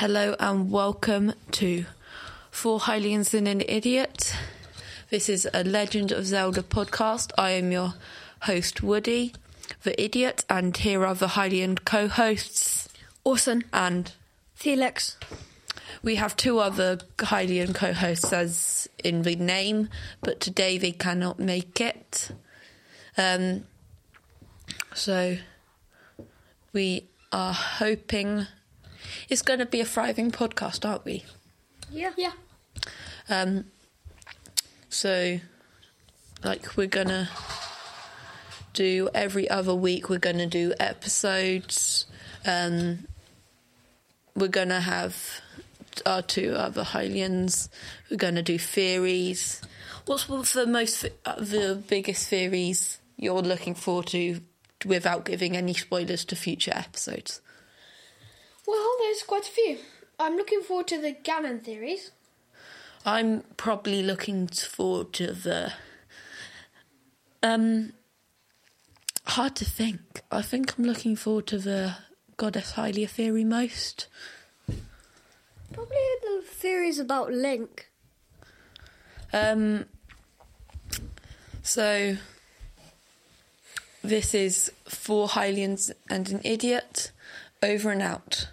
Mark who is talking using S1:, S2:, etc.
S1: Hello and welcome to Four Hylians and an Idiot. This is a Legend of Zelda podcast. I am your host, Woody, the idiot, and here are the Hylian co hosts,
S2: Orson.
S1: and
S2: Felix.
S1: we have two other Hylian co hosts as in the name, but today they cannot make it. Um, so we are hoping it's going to be a thriving podcast, aren't we?
S2: Yeah. Yeah.
S1: Um, so, like, we're gonna do every other week. We're gonna do episodes. Um, we're gonna have our two other Hylians. We're gonna do theories. What's the most, uh, the biggest theories you're looking forward to, without giving any spoilers to future episodes?
S2: Well, there's quite a few. I'm looking forward to the Ganon theories.
S1: I'm probably looking forward to the. Um, hard to think. I think I'm looking forward to the Goddess Hylia theory most.
S2: Probably the theories about Link.
S1: Um, so this is four Hylians and an idiot. Over and out.